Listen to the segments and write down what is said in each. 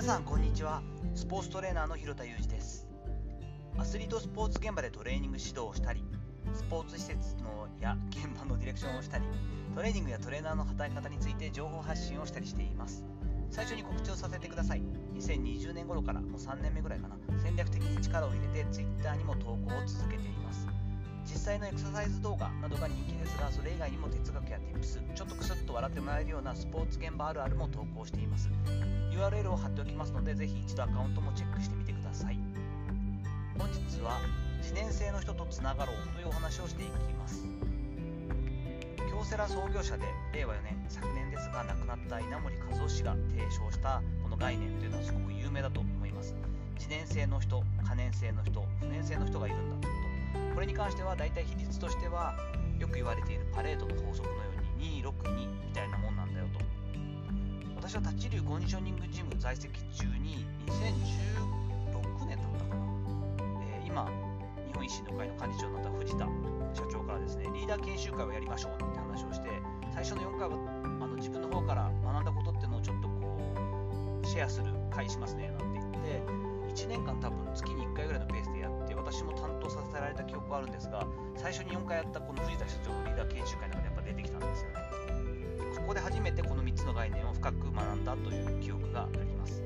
皆さんこんにちは。スポーツトレーナーの広田裕二です。アスリートスポーツ現場でトレーニング指導をしたりスポーツ施設のや現場のディレクションをしたりトレーニングやトレーナーの働き方について情報発信をしたりしています。最初に告知をさせてください。2020年頃からもう3年目ぐらいかな。戦略的に力を入れて Twitter にも投稿を続けています。際のエクササイズ動画などが人気ですがそれ以外にも哲学や Tips ちょっとクスッと笑ってもらえるようなスポーツ現場あるあるも投稿しています。URL を貼っておきますのでぜひ一度アカウントもチェックしてみてください。本日は自年性の人とつながろうというお話をしていきます。京セラ創業者で令和4年昨年ですが亡くなった稲森和夫氏が提唱したこの概念というのはすごく有名だと思います。自年性の人可燃性の人不燃性の人がいるんだと。これに関しては大体比率としてはよく言われているパレードの法則のように262みたいなもんなんだよと。私は立ち流コンディショニングジム在籍中に2016年だったかな、えー、今日本維新の会の幹事長になった藤田社長からですねリーダー研修会をやりましょうって話をして最初の4回はあの自分の方から学んだことっていうのをちょっとこうシェアする会しますねなんて言って1年間多分月に1回ぐらいのペースでやって私も担当させられた記憶はあるんですが最初に4回やったこの藤田社長のリーダー研修会の中でやっぱ出てきたんですよね。ここで初めてこの3つの概念を深く学んだという記憶があります、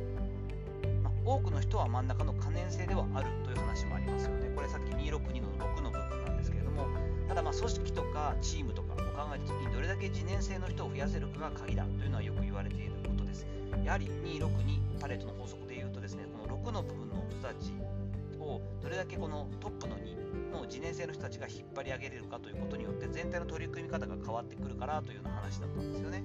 まあ、多くの人は真ん中の可燃性ではあるという話もありますよね。これさっき262の6の部分なんですけれどもただまあ組織とかチームとかを考えた時にどれだけ自燃性の人を増やせるかが鍵だというのはよく言われていることです。やはり262パレットの法則でいうとですねこの6の部分の人たちをどれだけこのトップの2の次年生の人たちが引っ張り上げれるかということによって全体の取り組み方が変わってくるからというような話だったんですよね。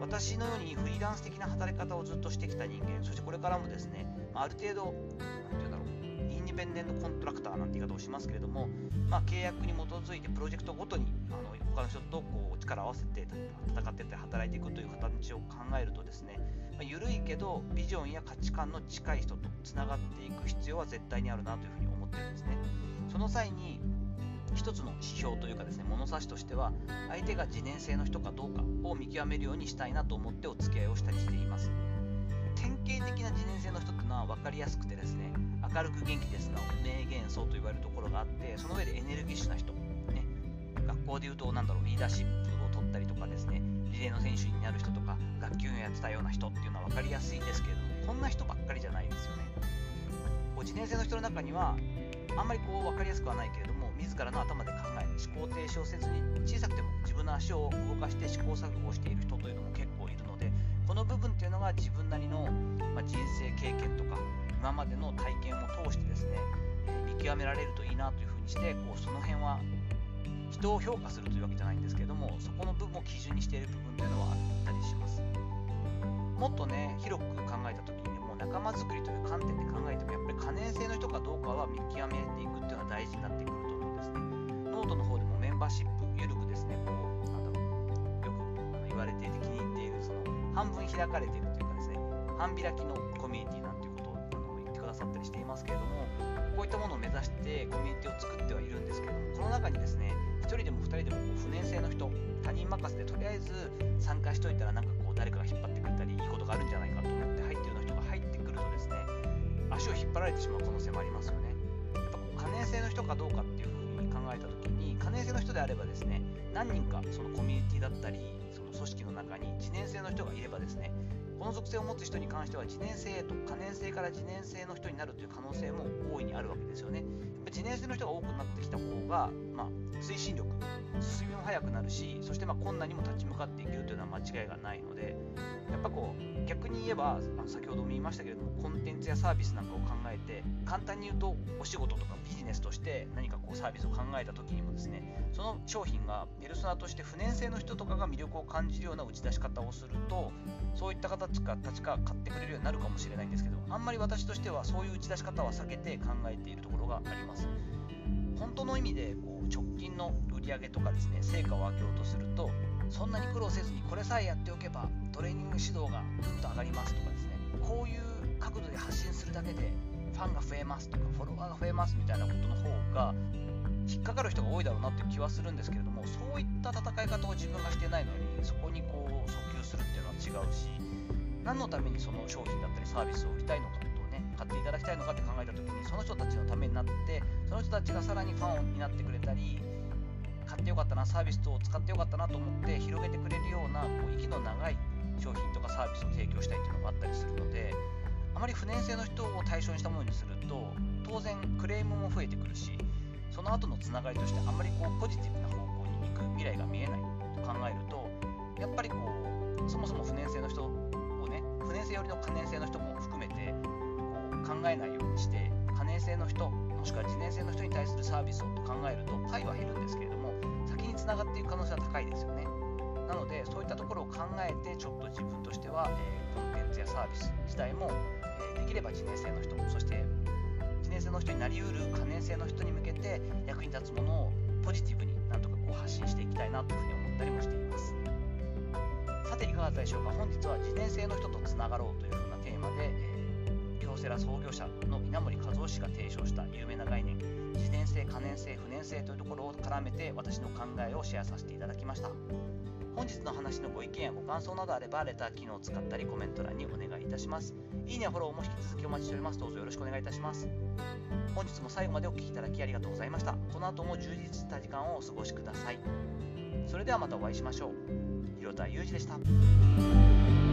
私のようにフリーランス的な働き方をずっとしてきた人間、そしてこれからもですね、ある程度、何て言うんだろう、インディペンデントコントラクターなんて言い方をしますけれども、まあ、契約に基づいてプロジェクトごとにあの他の人とこう力を合わせて戦ってって働いていくという形を考えるとですね、まあ、緩いけどビジョンや価値観の近い人とつながっていく必要は絶対にあるなというふうに思ってるんですね。その際に一つの指標というかですね物差しとしては相手が自燃性の人かどうかを見極めるようにしたいなと思ってお付き合いをしたりしています典型的な自燃性の人ってのは分かりやすくてですね明るく元気ですが名言層と言われるところがあってその上でエネルギッシュな人、ね、学校でいうと何だろうリーダーシップを取ったりとかですねリレーの選手になる人とか学級をやってたような人っていうのは分かりやすいですけれどもこんな人ばっかりじゃないですよね。こう自燃性の人の中にはあんまりこう分かりやすくはないけれども自らの頭で考え思考停止をせずに小さくても自分の足を動かして試行錯誤している人というのも結構いこの部分っていうのが自分なりの、ま人生経験とか今までの体験を通してですね、え見極められるといいなというふうにしてこうその辺は人を評価するというわけじゃないんですけれどもそこの部分を基準にしている部分というのはあったりします。もっとね広く考えた時にもう仲間づくりという観点で考えてもやっぱり可燃性の人かどうかは見極めていくっていうのは大事になってくると思うんですね。ノートの方でもメンバーシップゆるくですねこう半分開かれているというかですね半開きのコミュニティなんていうことをあの言ってくださったりしていますけれどもこういったものを目指してコミュニティを作ってはいるんですけれどもこの中にですね1人でも2人でもこう不燃性の人他人任せでとりあえず参加しといたらなんかこう誰かが引っ張ってくれたりいいことがあるんじゃないかと思って入ってるような人が入ってくるとですね足を引っ張られてしまう可能性もありますよね。やっぱこう可燃性の人かどうかっていうふうに考えた時に可燃性の人であればですね何人かそのコミュニティだったり組織の中に1年生の人がいればですねこの属性を持つ人に関しては自燃性と可燃性から自燃性の人になるという可能性も大いにあるわけですよね。やっぱ自燃性の人が多くなってきた方が、まあ、推進力、進みも速くなるし、そしてま困難にも立ち向かっていけるというのは間違いがないので、やっぱこう逆に言えば、あ先ほども言いましたけれども、コンテンツやサービスなんかを考えて、簡単に言うとお仕事とかビジネスとして何かこうサービスを考えた時にもですね、その商品がペルソナとして不燃性の人とかが魅力を感じるような打ち出し方をすると、そういった方たちが買ってくれるようになるかもしれないんですけど、あんまり私としてはそういう打ち出し方は避けて考えているところがあります。本当の意味でこう直近の売り上げとかですね成果を上げようとするとそんなに苦労せずにこれさえやっておけばトレーニング指導がぐんと上がりますとかですねこういう角度で発信するだけでファンが増えますとかフォロワーが増えますみたいなことの方が引っかかる人が多いだろうなっていう気はするんですけれどもそういった戦い方を自分がしてないのにそこにこう訴求するっていうのは違うし何のためにその商品だったりサービスを売りたいのかとね買っていただきたいのかって考えた時にその人たちのためになってその人たちがさらにファンになってくれたり買ってよかったなサービスを使ってよかったなと思って広げてくれるようなこう息の長い商品とかサービスを提供したいっていうのがあったりするのであまり不燃性の人を対象にしたものにすると当然クレームも増えてくるしその後のつながりとしてあんまりこうポジティブな方向に行く未来が見えないと考えるとやっぱりこうそもそも不燃性の人寄りの可燃性の人も含めてこう考えないようにして可燃性の人もしくは自燃性の人に対するサービスをと考えるとパイは減るんですけれども先につながっていく可能性は高いですよね。なのでそういったところを考えてちょっと自分としては、えー、コンテンツやサービス自体も、えー、できれば自燃性の人そして自燃性の人になりうる可燃性の人に向けて役に立つものをポジティブになんとかこう発信していきたいなというふうに思ったりもしています。さていかがだったでしょうか。本日は自転性の人とつながろうというふうなテーマで、えー、京セラ創業者の稲森和夫氏が提唱した有名な概念自転性可燃性不燃性というところを絡めて私の考えをシェアさせていただきました。本日の話のご意見やご感想などあればレター機能を使ったりコメント欄にお願いいたします。いいねやフォローも引き続きお待ちしております。どうぞよろしくお願いいたします。本日も最後までお聴きいただきありがとうございました。この後も充実した時間をお過ごしください。それではまたお会いしましょう。広田裕二でした。